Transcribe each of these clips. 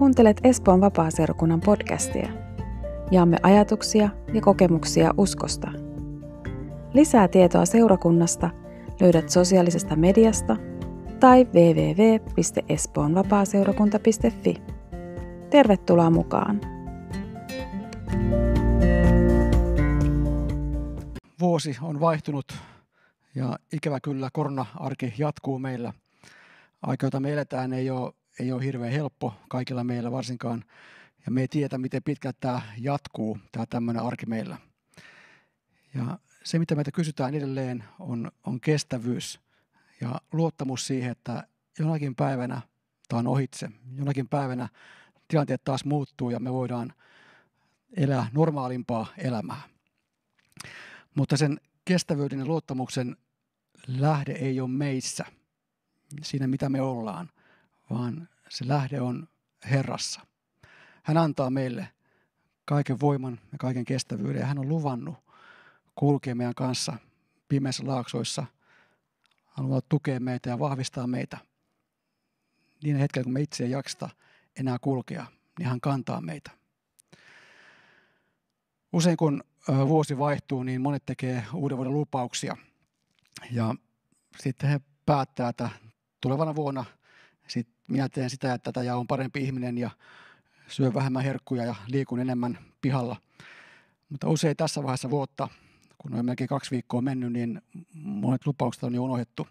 Kuuntelet Espoon vapaaseurakunnan podcastia. Jaamme ajatuksia ja kokemuksia uskosta. Lisää tietoa seurakunnasta löydät sosiaalisesta mediasta tai www.espoonvapaaseurakunta.fi. Tervetuloa mukaan! Vuosi on vaihtunut ja ikävä kyllä korona-arki jatkuu meillä. Aika, jota me eletään, ei ole, ei ole hirveän helppo kaikilla meillä varsinkaan. Ja me ei tiedä, miten pitkään tämä jatkuu, tämä tämmöinen arki meillä. Ja se, mitä meitä kysytään edelleen, on, on kestävyys ja luottamus siihen, että jonakin päivänä tämä on ohitse. Jonakin päivänä tilanteet taas muuttuu ja me voidaan elää normaalimpaa elämää. Mutta sen kestävyyden ja luottamuksen lähde ei ole meissä, siinä mitä me ollaan, vaan se lähde on Herrassa. Hän antaa meille kaiken voiman ja kaiken kestävyyden ja hän on luvannut kulkea meidän kanssa pimeissä laaksoissa. Haluaa tukea meitä ja vahvistaa meitä. Niin hetkellä, kun me itse ei jaksta enää kulkea, niin hän kantaa meitä. Usein kun vuosi vaihtuu, niin monet tekee uuden vuoden lupauksia. Ja sitten he päättää, että tulevana vuonna sit minä teen sitä ja tätä ja on parempi ihminen ja syön vähemmän herkkuja ja liikun enemmän pihalla. Mutta usein tässä vaiheessa vuotta, kun on melkein kaksi viikkoa mennyt, niin monet lupaukset on jo unohdettu.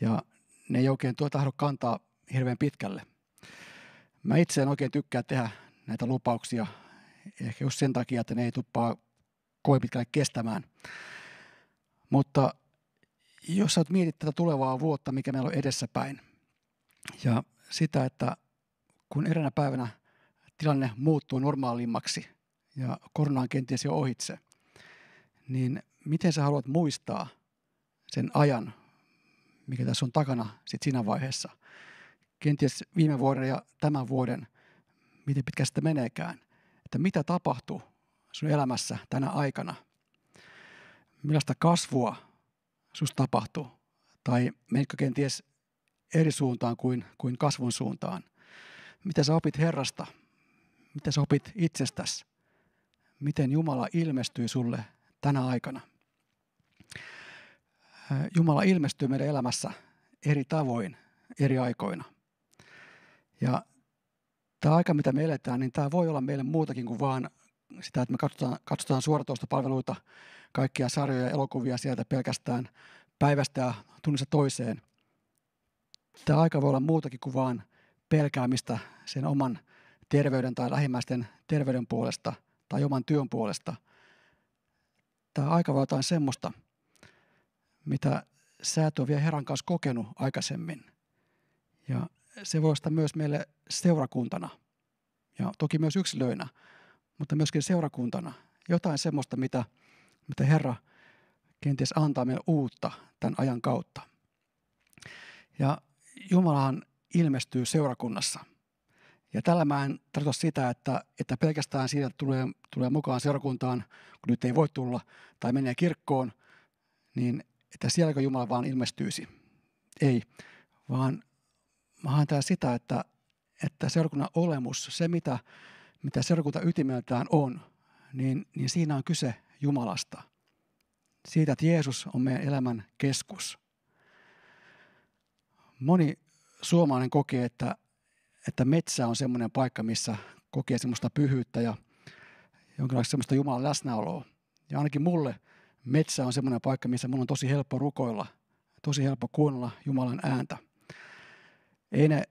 Ja ne ei oikein tuo tahdo kantaa hirveän pitkälle. Mä itse en oikein tykkää tehdä näitä lupauksia, ehkä just sen takia, että ne ei tuppaa kovin pitkälle kestämään. Mutta jos sä mietit tätä tulevaa vuotta, mikä meillä on edessäpäin, ja sitä, että kun eräänä päivänä tilanne muuttuu normaalimmaksi ja korona on kenties jo ohitse, niin miten sä haluat muistaa sen ajan, mikä tässä on takana sit siinä vaiheessa. Kenties viime vuoden ja tämän vuoden, miten pitkä sitä meneekään. Että mitä tapahtuu sun elämässä tänä aikana? Millaista kasvua sus tapahtuu? Tai menikö kenties eri suuntaan kuin, kuin kasvun suuntaan? Mitä sä opit Herrasta? Mitä sä opit itsestäsi? Miten Jumala ilmestyy sulle tänä aikana? Jumala ilmestyy meidän elämässä eri tavoin, eri aikoina. Ja tämä aika, mitä me eletään, niin tämä voi olla meille muutakin kuin vaan sitä, että me katsotaan, katsotaan suoratoistopalveluita, kaikkia sarjoja ja elokuvia sieltä pelkästään päivästä ja tunnissa toiseen. Tämä aika voi olla muutakin kuin vaan pelkäämistä sen oman terveyden tai lähimmäisten terveyden puolesta tai oman työn puolesta. Tämä aika voi olla jotain semmoista, mitä sä et ole vielä Herran kanssa kokenut aikaisemmin. Ja se voi olla myös meille seurakuntana ja toki myös yksilöinä mutta myöskin seurakuntana. Jotain semmoista, mitä, mitä Herra kenties antaa meille uutta tämän ajan kautta. Ja Jumalahan ilmestyy seurakunnassa. Ja tällä mä en tarkoita sitä, että, että pelkästään siitä tulee, tulee mukaan seurakuntaan, kun nyt ei voi tulla, tai menee kirkkoon, niin että sielläkö Jumala vaan ilmestyisi. Ei, vaan mä haen täällä sitä, että, että seurakunnan olemus, se mitä mitä seurakunta ytimeltään on, niin, niin siinä on kyse Jumalasta. Siitä, että Jeesus on meidän elämän keskus. Moni suomalainen kokee, että, että metsä on semmoinen paikka, missä kokee semmoista pyhyyttä ja jonkinlaista semmoista Jumalan läsnäoloa. Ja ainakin mulle metsä on semmoinen paikka, missä mun on tosi helppo rukoilla, tosi helppo kuunnella Jumalan ääntä. Ei ne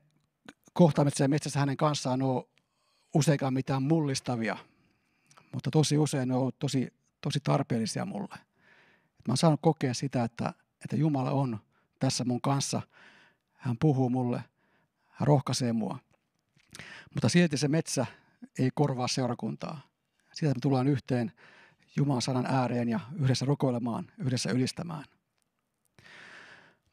kohtaamiset ja metsässä hänen kanssaan ole useinkaan mitään mullistavia, mutta tosi usein ne on ollut tosi, tosi tarpeellisia mulle. Et mä oon saanut kokea sitä, että, että Jumala on tässä mun kanssa. Hän puhuu mulle, hän rohkaisee mua. Mutta silti se metsä ei korvaa seurakuntaa. Siitä me tullaan yhteen Jumalan sanan ääreen ja yhdessä rukoilemaan, yhdessä ylistämään.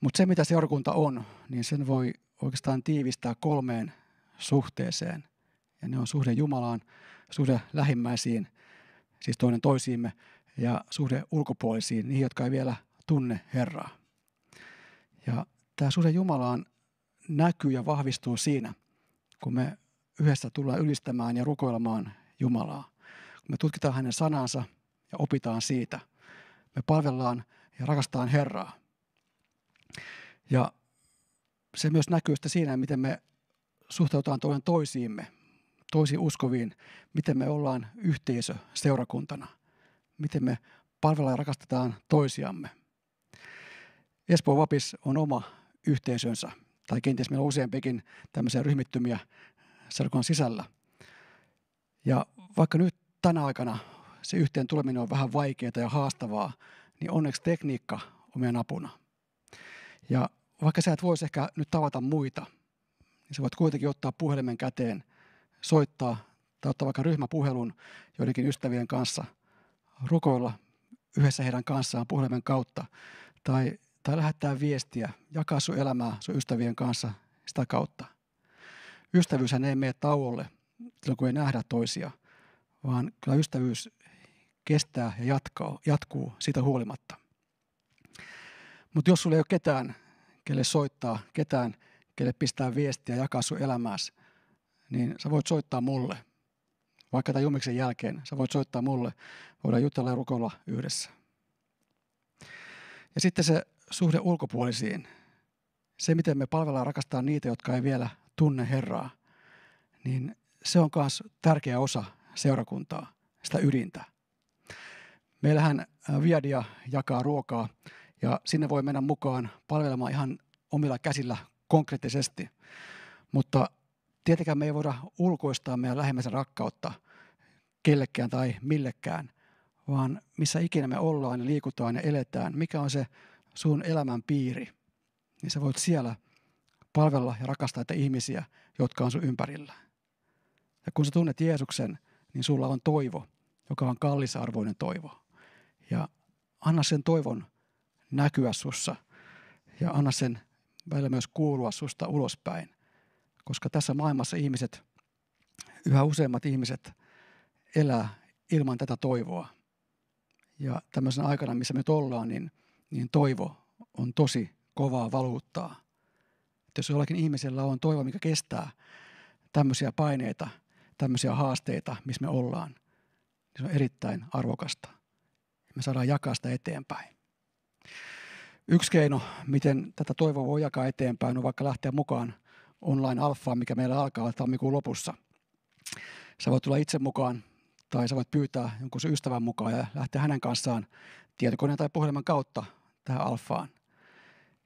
Mutta se, mitä seurakunta on, niin sen voi oikeastaan tiivistää kolmeen suhteeseen – ja ne on suhde Jumalaan, suhde lähimmäisiin, siis toinen toisiimme, ja suhde ulkopuolisiin, niihin, jotka ei vielä tunne Herraa. Ja tämä suhde Jumalaan näkyy ja vahvistuu siinä, kun me yhdessä tullaan ylistämään ja rukoilemaan Jumalaa. Kun me tutkitaan hänen sanansa ja opitaan siitä, me palvellaan ja rakastetaan Herraa. Ja se myös näkyy sitä siinä, miten me suhtaututaan toinen toisiimme, toisiin uskoviin, miten me ollaan yhteisö seurakuntana, miten me palvellaan ja rakastetaan toisiamme. Espoo Vapis on oma yhteisönsä, tai kenties meillä on useampikin tämmöisiä ryhmittymiä seurakunnan sisällä. Ja vaikka nyt tänä aikana se yhteen tuleminen on vähän vaikeaa ja haastavaa, niin onneksi tekniikka on meidän apuna. Ja vaikka sä et voisi ehkä nyt tavata muita, niin sä voit kuitenkin ottaa puhelimen käteen, soittaa tai ottaa vaikka ryhmäpuhelun joidenkin ystävien kanssa, rukoilla yhdessä heidän kanssaan puhelimen kautta tai, tai lähettää viestiä, jakaa sun elämää sun ystävien kanssa sitä kautta. Ystävyyshän ei mene tauolle silloin, kun ei nähdä toisia, vaan kyllä ystävyys kestää ja jatkaa, jatkuu siitä huolimatta. Mutta jos sulla ei ole ketään, kelle soittaa, ketään, kelle pistää viestiä ja jakaa sun elämääsi, niin sä voit soittaa mulle. Vaikka tämän jumiksen jälkeen, sä voit soittaa mulle. Voidaan jutella ja rukoilla yhdessä. Ja sitten se suhde ulkopuolisiin. Se, miten me palvellaan rakastaa niitä, jotka ei vielä tunne Herraa, niin se on myös tärkeä osa seurakuntaa, sitä ydintä. Meillähän Viadia jakaa ruokaa ja sinne voi mennä mukaan palvelemaan ihan omilla käsillä konkreettisesti. Mutta tietenkään me ei voida ulkoistaa meidän lähimmäisen rakkautta kellekään tai millekään, vaan missä ikinä me ollaan ja liikutaan ja eletään, mikä on se sun elämän piiri, niin sä voit siellä palvella ja rakastaa niitä ihmisiä, jotka on sun ympärillä. Ja kun sä tunnet Jeesuksen, niin sulla on toivo, joka on kallisarvoinen toivo. Ja anna sen toivon näkyä sussa ja anna sen välillä myös kuulua susta ulospäin. Koska tässä maailmassa ihmiset, yhä useimmat ihmiset elää ilman tätä toivoa. Ja tämmöisen aikana, missä me nyt ollaan, niin, niin toivo on tosi kovaa valuuttaa. Että jos jollakin ihmisellä on toivo, mikä kestää tämmöisiä paineita, tämmöisiä haasteita, missä me ollaan, niin se on erittäin arvokasta. Me saadaan jakaa sitä eteenpäin. Yksi keino, miten tätä toivoa voi jakaa eteenpäin, on vaikka lähteä mukaan online-alfaan, mikä meillä alkaa tammikuun lopussa. Sä voit tulla itse mukaan tai sä voit pyytää jonkun sun ystävän mukaan ja lähteä hänen kanssaan tietokoneen tai puhelimen kautta tähän alfaan.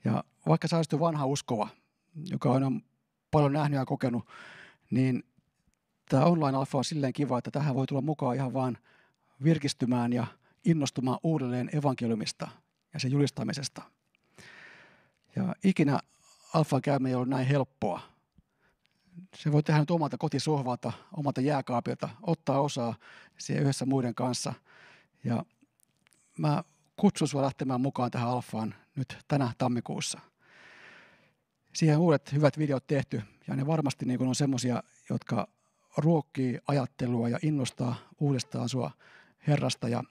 Ja vaikka sä olisit vanha uskova, joka on paljon nähnyt ja kokenut, niin tämä online-alfa on silleen kiva, että tähän voi tulla mukaan ihan vaan virkistymään ja innostumaan uudelleen evankeliumista ja sen julistamisesta. Ja ikinä alfan käyminen ei ollut näin helppoa. Se voi tehdä nyt omalta kotisohvalta, omalta jääkaapilta, ottaa osaa siihen yhdessä muiden kanssa. Ja mä kutsun sinua lähtemään mukaan tähän alfaan nyt tänä tammikuussa. Siihen uudet hyvät videot tehty ja ne varmasti niin on semmoisia, jotka ruokkii ajattelua ja innostaa uudestaan sua Herrasta ja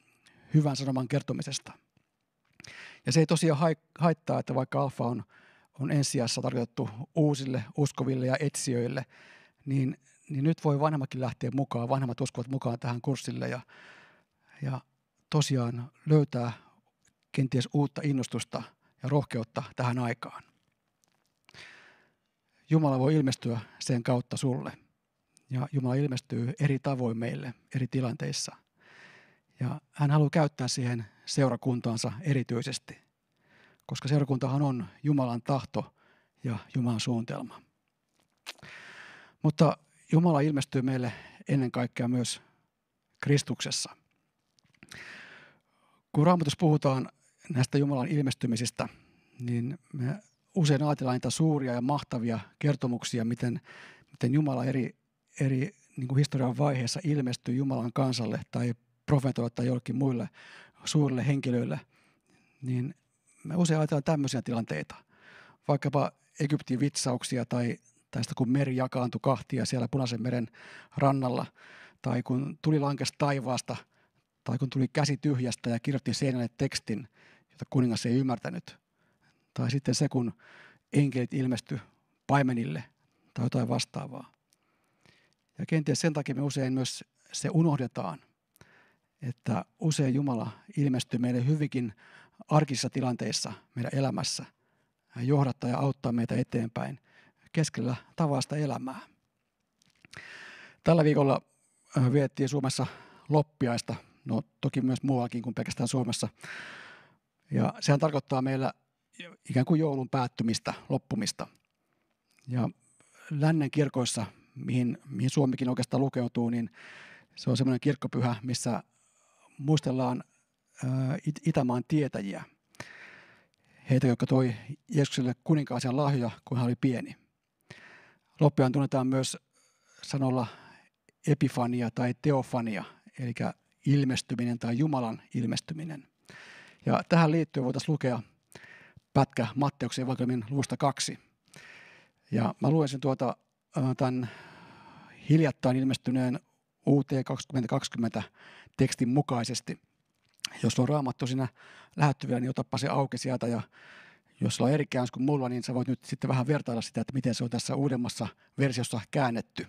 hyvän sanoman kertomisesta. Ja se ei tosiaan haittaa, että vaikka alfa on, on ensijassa tarkoitettu uusille uskoville ja etsijöille, niin, niin nyt voi vanhemmatkin lähteä mukaan, vanhemmat uskovat mukaan tähän kurssille ja, ja tosiaan löytää kenties uutta innostusta ja rohkeutta tähän aikaan. Jumala voi ilmestyä sen kautta sulle. Ja Jumala ilmestyy eri tavoin meille eri tilanteissa. Ja hän haluaa käyttää siihen seurakuntaansa erityisesti, koska seurakuntahan on Jumalan tahto ja Jumalan suunnitelma. Mutta Jumala ilmestyy meille ennen kaikkea myös Kristuksessa. Kun Raamatussa puhutaan näistä Jumalan ilmestymisistä, niin me usein ajatellaan niitä suuria ja mahtavia kertomuksia, miten, miten Jumala eri, eri niin kuin historian vaiheessa ilmestyy Jumalan kansalle tai profetoille tai jollekin muille suurille henkilöille, niin me usein ajatellaan tämmöisiä tilanteita. Vaikkapa Egyptin vitsauksia tai, sitä kun meri jakaantui kahtia siellä Punaisen meren rannalla, tai kun tuli lankes taivaasta, tai kun tuli käsi tyhjästä ja kirjoitti seinälle tekstin, jota kuningas ei ymmärtänyt. Tai sitten se, kun enkelit ilmesty paimenille tai jotain vastaavaa. Ja kenties sen takia me usein myös se unohdetaan, että usein Jumala ilmestyy meille hyvinkin arkisissa tilanteissa meidän elämässä. Hän johdattaa ja auttaa meitä eteenpäin keskellä tavasta elämää. Tällä viikolla äh, viettiin Suomessa loppiaista, no toki myös muuallakin kuin pelkästään Suomessa. Ja sehän tarkoittaa meillä ikään kuin joulun päättymistä, loppumista. Ja lännen kirkoissa, mihin, mihin Suomikin oikeastaan lukeutuu, niin se on semmoinen kirkkopyhä, missä muistellaan It- Itämaan tietäjiä. Heitä, jotka toi Jeesukselle kuninkaasian lahjoja, kun hän oli pieni. Loppiaan tunnetaan myös sanolla epifania tai teofania, eli ilmestyminen tai Jumalan ilmestyminen. Ja tähän liittyen voitaisiin lukea pätkä Matteuksen evankeliumin luvusta kaksi. Ja mä luen sen tuota, tämän hiljattain ilmestyneen UT 2020 tekstin mukaisesti. Jos on raamattu siinä lähettyvillä, niin otapa se auki sieltä ja jos sulla on eri käännös kuin mulla, niin sä voit nyt sitten vähän vertailla sitä, että miten se on tässä uudemmassa versiossa käännetty.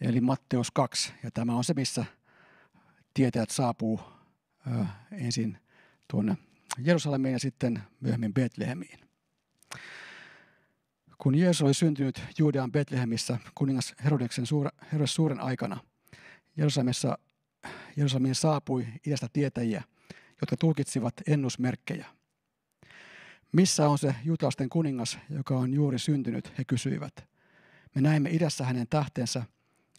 Eli Matteus 2, ja tämä on se, missä tietäjät saapuu ö, ensin tuonne Jerusalemiin ja sitten myöhemmin Betlehemiin. Kun Jeesus oli syntynyt Juudean Betlehemissä kuningas Herodeksen suure, Herodes suuren aikana, Jerusalemissa, Jerusalemiin saapui idästä tietäjiä, jotka tulkitsivat ennusmerkkejä. Missä on se juutalaisten kuningas, joka on juuri syntynyt, he kysyivät. Me näimme idässä hänen tähtensä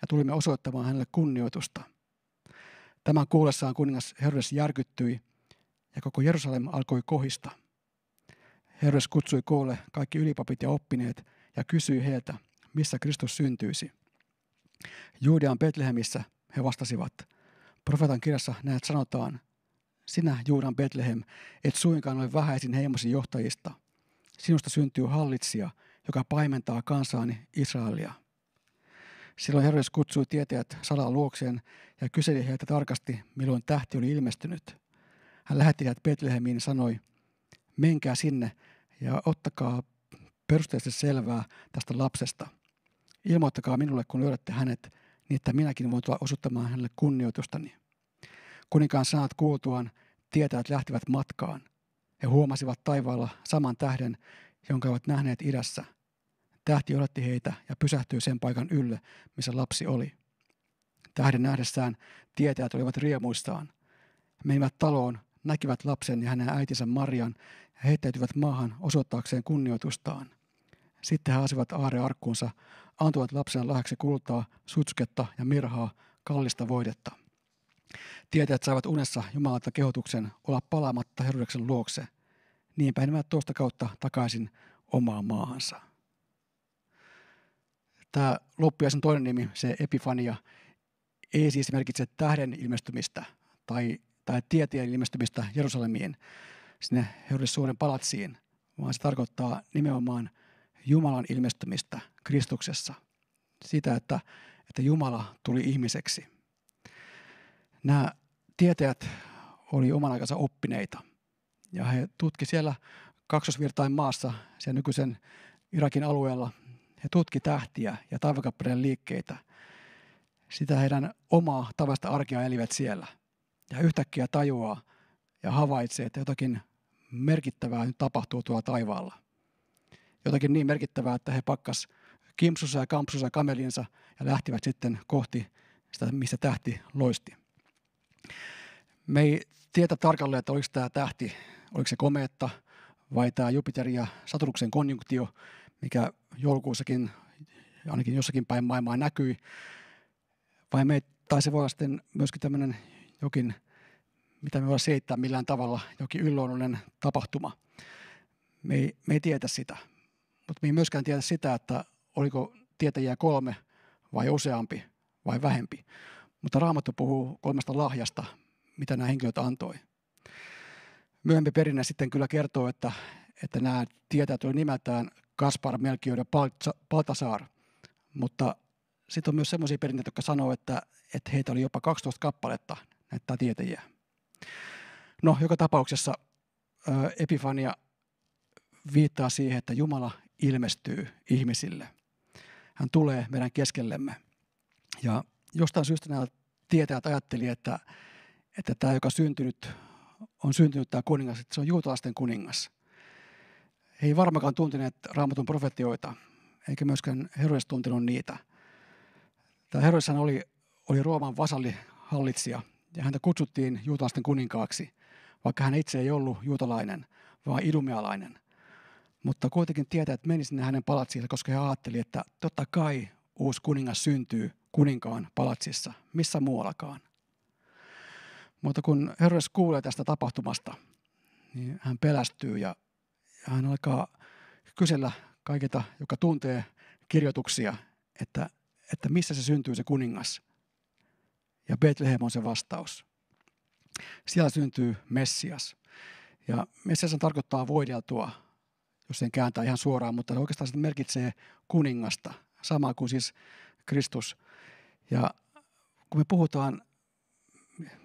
ja tulimme osoittamaan hänelle kunnioitusta. Tämän kuullessaan kuningas Herodes järkyttyi ja koko Jerusalem alkoi kohista. Herodes kutsui koolle kaikki ylipapit ja oppineet ja kysyi heiltä, missä Kristus syntyisi. Juudean Betlehemissä he vastasivat, profeetan kirjassa näet sanotaan, sinä Juudan Betlehem, et suinkaan ole vähäisin heimosi johtajista. Sinusta syntyy hallitsija, joka paimentaa kansaani Israelia. Silloin Herodes kutsui tietäjät salaa luokseen ja kyseli heiltä tarkasti, milloin tähti oli ilmestynyt. Hän lähetti heidät Betlehemiin ja sanoi, menkää sinne ja ottakaa perusteellisesti selvää tästä lapsesta. Ilmoittakaa minulle, kun löydätte hänet, niin että minäkin voin tulla osoittamaan hänelle kunnioitustani. Kuninkaan sanat kuultuaan tietäjät lähtivät matkaan. He huomasivat taivaalla saman tähden, jonka ovat nähneet idässä. Tähti odotti heitä ja pysähtyi sen paikan ylle, missä lapsi oli. Tähden nähdessään tietäjät olivat riemuistaan. Menivät taloon, näkivät lapsen ja hänen äitinsä Marian ja heittäytyivät maahan osoittaakseen kunnioitustaan. Sitten he asivat aarearkkuunsa, antoivat lapsen lahjaksi kultaa, sutsketta ja mirhaa, kallista voidetta. Tietäjät saivat unessa Jumalalta kehotuksen olla palaamatta Herodeksen luokse. Niinpä he menivät tuosta kautta takaisin omaan maahansa. Tämä loppiaisen toinen nimi, se Epifania, ei siis merkitse tähden ilmestymistä tai, tai tieteen ilmestymistä Jerusalemiin sinne Herodes suuren palatsiin, vaan se tarkoittaa nimenomaan Jumalan ilmestymistä Kristuksessa. Sitä, että, että Jumala tuli ihmiseksi. Nämä tietäjät oli oman aikansa oppineita ja he tutki siellä kaksosvirtain maassa, siellä nykyisen Irakin alueella, he tutki tähtiä ja taivakappaleiden liikkeitä. Sitä heidän omaa tavasta arkea elivät siellä. Ja yhtäkkiä tajuaa ja havaitsee, että jotakin merkittävää nyt tapahtuu tuolla taivaalla. Jotakin niin merkittävää, että he pakkas kimpsussa ja kampsussa kamelinsa ja lähtivät sitten kohti sitä, missä tähti loisti. Me ei tiedä tarkalleen, että oliko tämä tähti, oliko se komeetta vai tämä Jupiter ja Saturnuksen konjunktio, mikä joulukuussakin ainakin jossakin päin maailmaa näkyi. Vai me, tai se voi olla sitten myöskin tämmöinen jokin, mitä me voidaan seittää millään tavalla, jokin ylluonnollinen tapahtuma. Me ei, me ei tiedä sitä. Mutta me ei myöskään tiedä sitä, että oliko tietäjiä kolme vai useampi vai vähempi. Mutta Raamattu puhuu kolmesta lahjasta, mitä nämä henkilöt antoi. Myöhempi perinne sitten kyllä kertoo, että, että nämä tietäjät olivat nimeltään Kaspar, Melchior ja Baltasar. Mutta sitten on myös sellaisia perinteitä, jotka sanoo, että, että heitä oli jopa 12 kappaletta näitä tietäjiä. No, joka tapauksessa Epifania viittaa siihen, että Jumala ilmestyy ihmisille. Hän tulee meidän keskellemme. Ja jostain syystä nämä tietäjät ajatteli, että, että tämä, joka syntynyt, on syntynyt tämä kuningas, että se on juutalaisten kuningas. He ei varmaankaan tunteneet raamatun profetioita, eikä myöskään Herodes tuntenut niitä. Tämä Herodes oli, oli Rooman vasallihallitsija ja häntä kutsuttiin juutalaisten kuninkaaksi, vaikka hän itse ei ollut juutalainen, vaan idumealainen. Mutta kuitenkin tietää, että meni sinne hänen palatsiinsa, koska he ajatteli, että totta kai uusi kuningas syntyy kuninkaan palatsissa, missä muuallakaan. Mutta kun Herodes kuulee tästä tapahtumasta, niin hän pelästyy ja, ja hän alkaa kysellä kaikilta, joka tuntee kirjoituksia, että, että missä se syntyy se kuningas. Ja Bethlehem on se vastaus. Siellä syntyy Messias. Ja Messias tarkoittaa voideltua, jos sen kääntää ihan suoraan, mutta oikeastaan se merkitsee kuningasta, sama kuin siis Kristus. Ja kun me puhutaan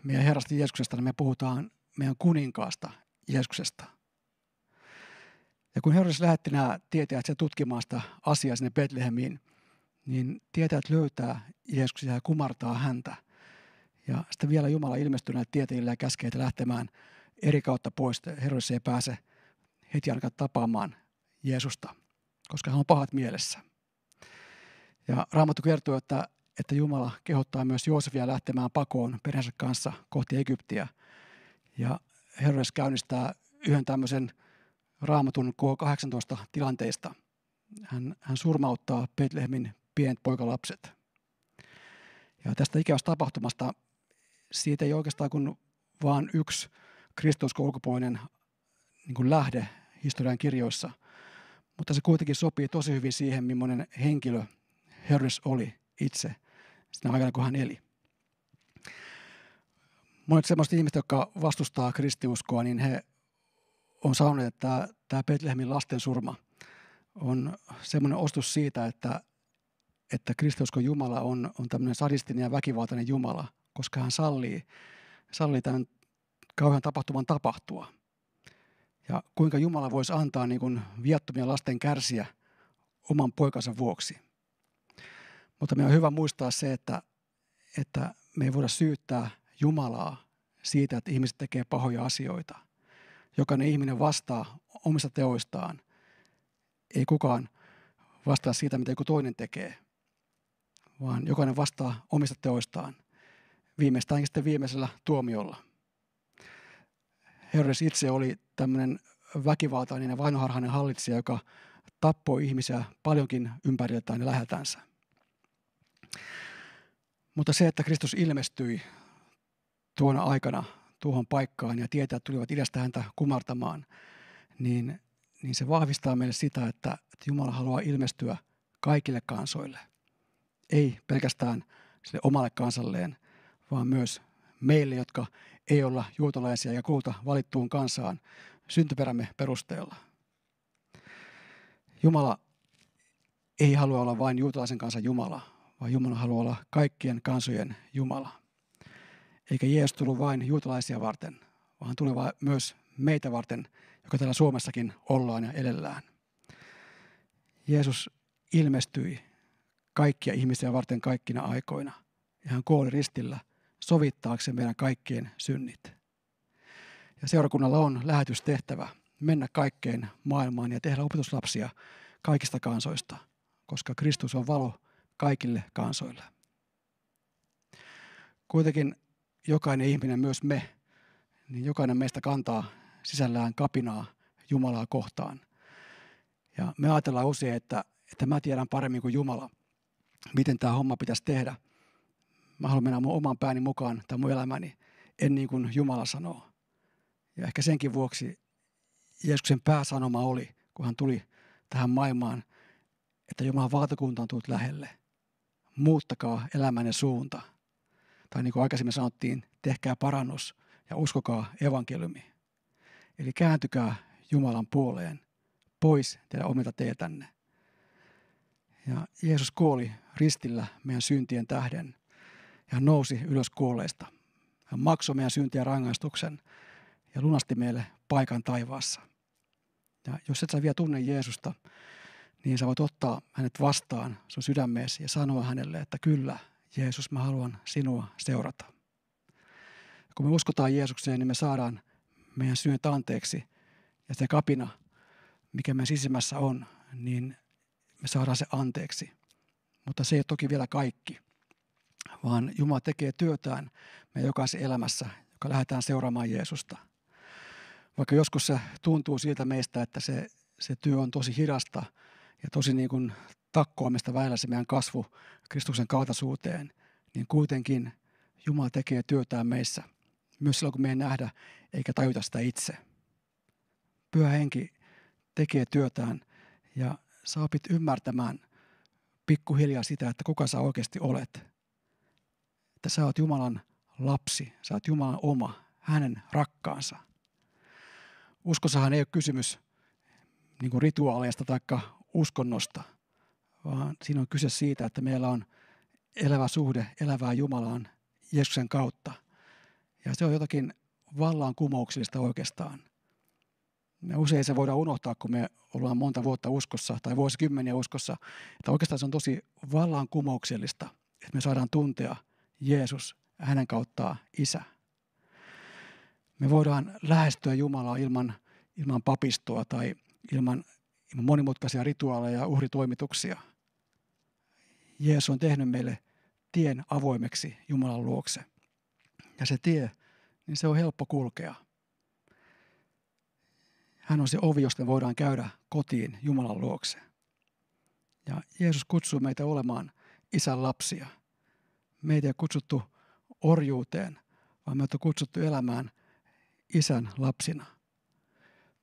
meidän Herrasta Jeesuksesta, niin me puhutaan meidän kuninkaasta Jeesuksesta. Ja kun Herodes lähetti nämä tietäjät tutkimaan sitä asiaa sinne Betlehemiin, niin tietäjät löytää Jeesuksen ja kumartaa häntä. Ja sitten vielä Jumala ilmestyy näille tietäjille ja käskee lähtemään eri kautta pois. Herodes ei pääse heti ainakaan tapaamaan Jeesusta, koska hän on pahat mielessä. Ja Raamattu kertoo, että, että Jumala kehottaa myös Joosefia lähtemään pakoon perheensä kanssa kohti Egyptiä. Ja Herodes käynnistää yhden tämmöisen raamatun K18 tilanteista. Hän, hän surmauttaa Betlehemin pienet poikalapset. Ja tästä ikävästä tapahtumasta siitä ei oikeastaan kuin vaan yksi ulkopuolinen niin lähde historian kirjoissa, mutta se kuitenkin sopii tosi hyvin siihen, millainen henkilö Herodes oli itse siinä aikana, kun hän eli. Monet sellaiset ihmiset, jotka vastustaa kristiuskoa, niin he on sanonut, että tämä Betlehemin lasten surma on semmoinen ostus siitä, että, että kristiuskon Jumala on, on tämmöinen sadistinen ja väkivaltainen Jumala, koska hän sallii, sallii tämän kauhean tapahtuman tapahtua. Ja kuinka Jumala voisi antaa niin kuin viattomia lasten kärsiä oman poikansa vuoksi. Mutta meidän on hyvä muistaa se, että, että me ei voida syyttää Jumalaa siitä, että ihmiset tekee pahoja asioita. Jokainen ihminen vastaa omista teoistaan. Ei kukaan vastaa siitä, mitä joku toinen tekee, vaan jokainen vastaa omista teoistaan. Viimeistäänkin sitten viimeisellä tuomiolla. Herodes itse oli tämmöinen väkivaltainen ja vainoharhainen hallitsija, joka tappoi ihmisiä paljonkin ympäriltään ja läheltänsä. Mutta se, että Kristus ilmestyi tuona aikana tuohon paikkaan ja tietää tulivat idästä häntä kumartamaan, niin, niin se vahvistaa meille sitä, että, että Jumala haluaa ilmestyä kaikille kansoille. Ei pelkästään sille omalle kansalleen, vaan myös meille, jotka ei olla juutalaisia ja kuulta valittuun kansaan syntyperämme perusteella. Jumala ei halua olla vain juutalaisen kansan Jumala, vaan Jumala haluaa olla kaikkien kansojen Jumala. Eikä Jeesus tullut vain juutalaisia varten, vaan tuli myös meitä varten, joka täällä Suomessakin ollaan ja elellään. Jeesus ilmestyi kaikkia ihmisiä varten kaikkina aikoina. Ja hän kuoli ristillä sovittaakseen meidän kaikkien synnit. Ja seurakunnalla on lähetystehtävä mennä kaikkeen maailmaan ja tehdä opetuslapsia kaikista kansoista, koska Kristus on valo kaikille kansoille. Kuitenkin jokainen ihminen, myös me, niin jokainen meistä kantaa sisällään kapinaa Jumalaa kohtaan. Ja me ajatellaan usein, että, että mä tiedän paremmin kuin Jumala, miten tämä homma pitäisi tehdä. Mä haluan mennä mun oman pääni mukaan tai mun elämäni, en niin kuin Jumala sanoo. Ja ehkä senkin vuoksi Jeesuksen pääsanoma oli, kun hän tuli tähän maailmaan, että Jumalan valtakunta on tullut lähelle. Muuttakaa elämänne suunta – tai niin kuin aikaisemmin sanottiin, tehkää parannus ja uskokaa evankeliumi. Eli kääntykää Jumalan puoleen pois teidän omilta teetänne. Ja Jeesus kuoli ristillä meidän syntien tähden hän nousi ylös kuolleista. Hän maksoi meidän syntien rangaistuksen ja lunasti meille paikan taivaassa. Ja jos et sä vielä tunne Jeesusta, niin sä voit ottaa hänet vastaan sun sydämeesi ja sanoa hänelle, että kyllä, Jeesus, mä haluan sinua seurata. Kun me uskotaan Jeesukseen, niin me saadaan meidän syyt anteeksi. Ja se kapina, mikä meidän sisimmässä on, niin me saadaan se anteeksi. Mutta se ei ole toki vielä kaikki, vaan Jumala tekee työtään meidän jokaisen elämässä, joka lähdetään seuraamaan Jeesusta. Vaikka joskus se tuntuu siltä meistä, että se, se työ on tosi hidasta ja tosi niin kuin takkoamista väillä se meidän kasvu Kristuksen kaltaisuuteen, niin kuitenkin Jumala tekee työtään meissä, myös silloin kun me ei nähdä eikä tajuta sitä itse. Pyhä henki tekee työtään ja sä opit ymmärtämään pikkuhiljaa sitä, että kuka sä oikeasti olet. Että sä oot Jumalan lapsi, sä oot Jumalan oma, hänen rakkaansa. Uskossahan ei ole kysymys niin kuin rituaaleista tai uskonnosta, vaan siinä on kyse siitä, että meillä on elävä suhde elävää Jumalaan Jeesuksen kautta. Ja se on jotakin vallankumouksellista oikeastaan. Me usein se voidaan unohtaa, kun me ollaan monta vuotta uskossa tai vuosikymmeniä uskossa, että oikeastaan se on tosi vallankumouksellista, että me saadaan tuntea Jeesus hänen kauttaan Isä. Me voidaan lähestyä Jumalaa ilman, ilman papistoa tai ilman, ilman monimutkaisia rituaaleja ja uhritoimituksia. Jeesus on tehnyt meille tien avoimeksi Jumalan luokse. Ja se tie, niin se on helppo kulkea. Hän on se ovi, josta me voidaan käydä kotiin Jumalan luokse. Ja Jeesus kutsuu meitä olemaan isän lapsia. Meitä ei kutsuttu orjuuteen, vaan meitä on kutsuttu elämään isän lapsina.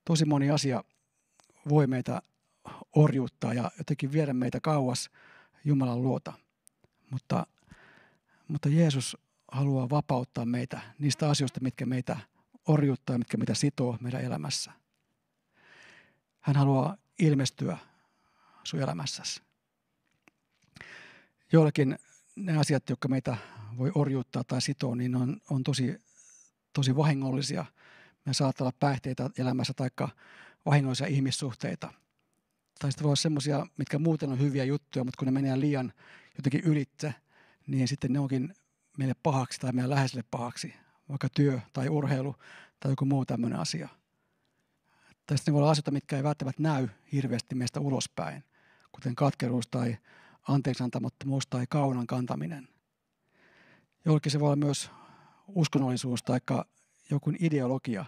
Tosi moni asia voi meitä orjuuttaa ja jotenkin viedä meitä kauas Jumalan luota. Mutta, mutta Jeesus haluaa vapauttaa meitä niistä asioista, mitkä meitä orjuuttaa mitkä meitä sitoo meidän elämässä. Hän haluaa ilmestyä sun elämässäsi. Joillekin ne asiat, jotka meitä voi orjuuttaa tai sitoa, niin on, on tosi, tosi vahingollisia. Me saattaa olla päihteitä elämässä tai vahingollisia ihmissuhteita. Tai sitten voi olla semmoisia, mitkä muuten on hyviä juttuja, mutta kun ne menee liian jotenkin ylitse, niin sitten ne onkin meille pahaksi tai meidän läheiselle pahaksi. Vaikka työ tai urheilu tai joku muu tämmöinen asia. Tai sitten ne voi olla asioita, mitkä ei välttämättä näy hirveästi meistä ulospäin, kuten katkeruus tai anteeksiantamattomuus tai kaunan kantaminen. Jollekin se voi olla myös uskonnollisuus tai joku ideologia,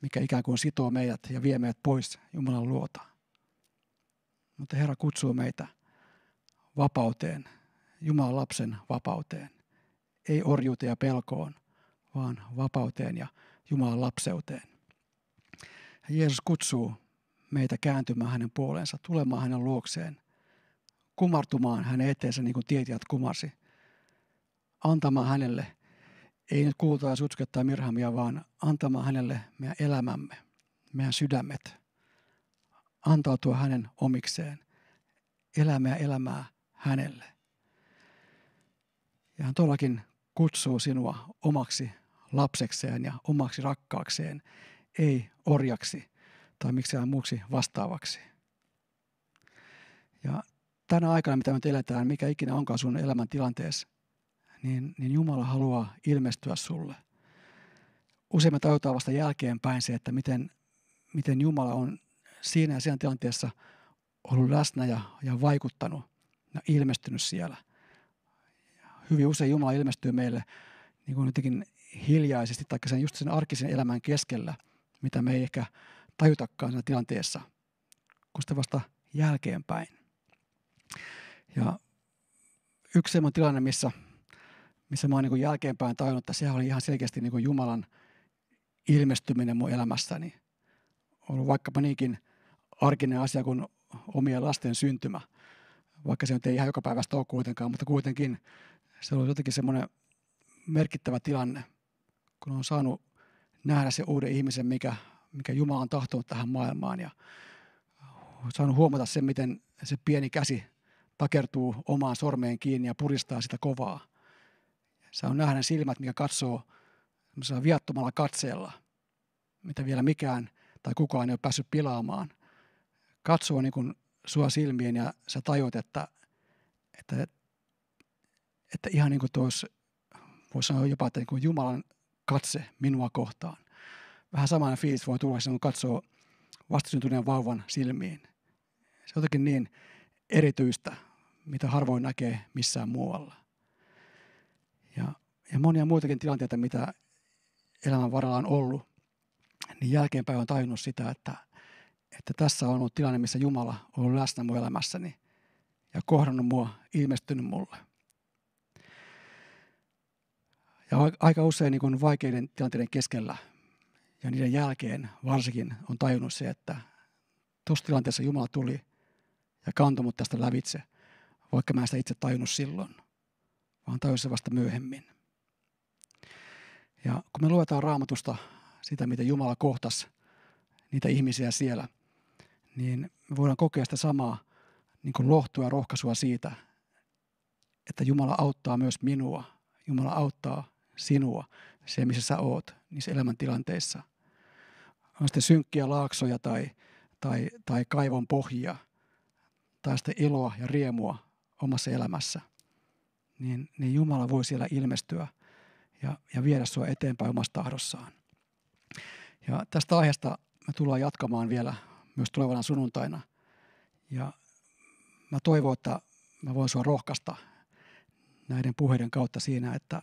mikä ikään kuin sitoo meidät ja vie meidät pois Jumalan luota. Mutta Herra kutsuu meitä vapauteen, Jumalan lapsen vapauteen. Ei orjuuteen ja pelkoon, vaan vapauteen ja Jumalan lapseuteen. Jeesus kutsuu meitä kääntymään hänen puoleensa, tulemaan hänen luokseen, kumartumaan hänen eteensä niin kuin tietijät kumarsi, antamaan hänelle, ei nyt kuulta ja sutsuketta mirhamia, vaan antamaan hänelle meidän elämämme, meidän sydämet, antautua hänen omikseen, elämää elämää hänelle. Ja hän todellakin kutsuu sinua omaksi lapsekseen ja omaksi rakkaakseen, ei orjaksi tai miksään muuksi vastaavaksi. Ja tänä aikana, mitä me eletään, mikä ikinä onkaan sun elämän tilanteessa, niin, niin Jumala haluaa ilmestyä sulle. Usein me tajutaan vasta jälkeenpäin se, että miten, miten Jumala on siinä ja siinä tilanteessa ollut läsnä ja, ja vaikuttanut ja ilmestynyt siellä. Hyvin usein Jumala ilmestyy meille niin kuin jotenkin hiljaisesti tai sen just sen arkisen elämän keskellä, mitä me ei ehkä tajutakaan siinä tilanteessa, kun sitten vasta jälkeenpäin. Ja yksi sellainen tilanne, missä, missä mä oon niin jälkeenpäin tajunnut, että sehän oli ihan selkeästi niin Jumalan ilmestyminen mun elämässäni. Ollut vaikkapa niinkin arkinen asia kuin omien lasten syntymä. Vaikka se nyt ei ihan joka päivästä ole kuitenkaan, mutta kuitenkin se on jotenkin semmoinen merkittävä tilanne, kun on saanut nähdä se uuden ihmisen, mikä, mikä Jumala on tahtonut tähän maailmaan ja saanut huomata sen, miten se pieni käsi takertuu omaan sormeen kiinni ja puristaa sitä kovaa. Se on nähdä silmät, mikä katsoo viattomalla katseella, mitä vielä mikään tai kukaan ei ole päässyt pilaamaan – katsoo niin kuin sua silmiin ja sä tajut, että, että, että ihan niin kuin tuossa, voisi sanoa jopa, että niin kuin Jumalan katse minua kohtaan. Vähän samanlainen fiilis voi tulla, kun katsoo vastasyntyneen vauvan silmiin. Se on jotenkin niin erityistä, mitä harvoin näkee missään muualla. Ja, ja monia muitakin tilanteita, mitä elämän varalla on ollut, niin jälkeenpäin on tajunnut sitä, että, että tässä on ollut tilanne, missä Jumala on ollut läsnä mun elämässäni ja kohdannut mua, ilmestynyt mulle. Ja aika usein niin kuin vaikeiden tilanteiden keskellä ja niiden jälkeen varsinkin on tajunnut se, että tuossa tilanteessa Jumala tuli ja kantoi mut tästä lävitse, vaikka mä en sitä itse tajunnut silloin, vaan tajusin vasta myöhemmin. Ja kun me luetaan raamatusta sitä, miten Jumala kohtasi niitä ihmisiä siellä, niin me voidaan kokea sitä samaa niin kuin lohtua ja rohkaisua siitä, että Jumala auttaa myös minua. Jumala auttaa sinua, se missä sä oot niissä elämäntilanteissa. On sitten synkkiä laaksoja tai, tai, tai kaivon pohjia tai sitten iloa ja riemua omassa elämässä, niin, niin Jumala voi siellä ilmestyä ja, ja viedä sinua eteenpäin omassa tahdossaan. Ja tästä aiheesta me tullaan jatkamaan vielä myös tulevana sunnuntaina. Ja mä toivon, että mä voin sinua rohkaista näiden puheiden kautta siinä, että,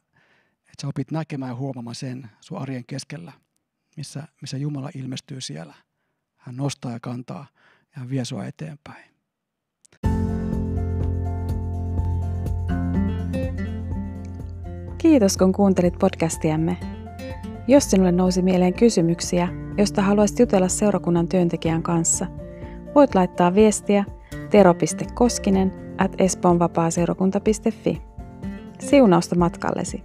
että sä opit näkemään ja huomaamaan sen sun arjen keskellä, missä, missä Jumala ilmestyy siellä. Hän nostaa ja kantaa ja hän vie sua eteenpäin. Kiitos kun kuuntelit podcastiamme. Jos sinulle nousi mieleen kysymyksiä, josta haluaisit jutella seurakunnan työntekijän kanssa, voit laittaa viestiä tero.koskinen at espoonvapaaseurakunta.fi. Siunausta matkallesi!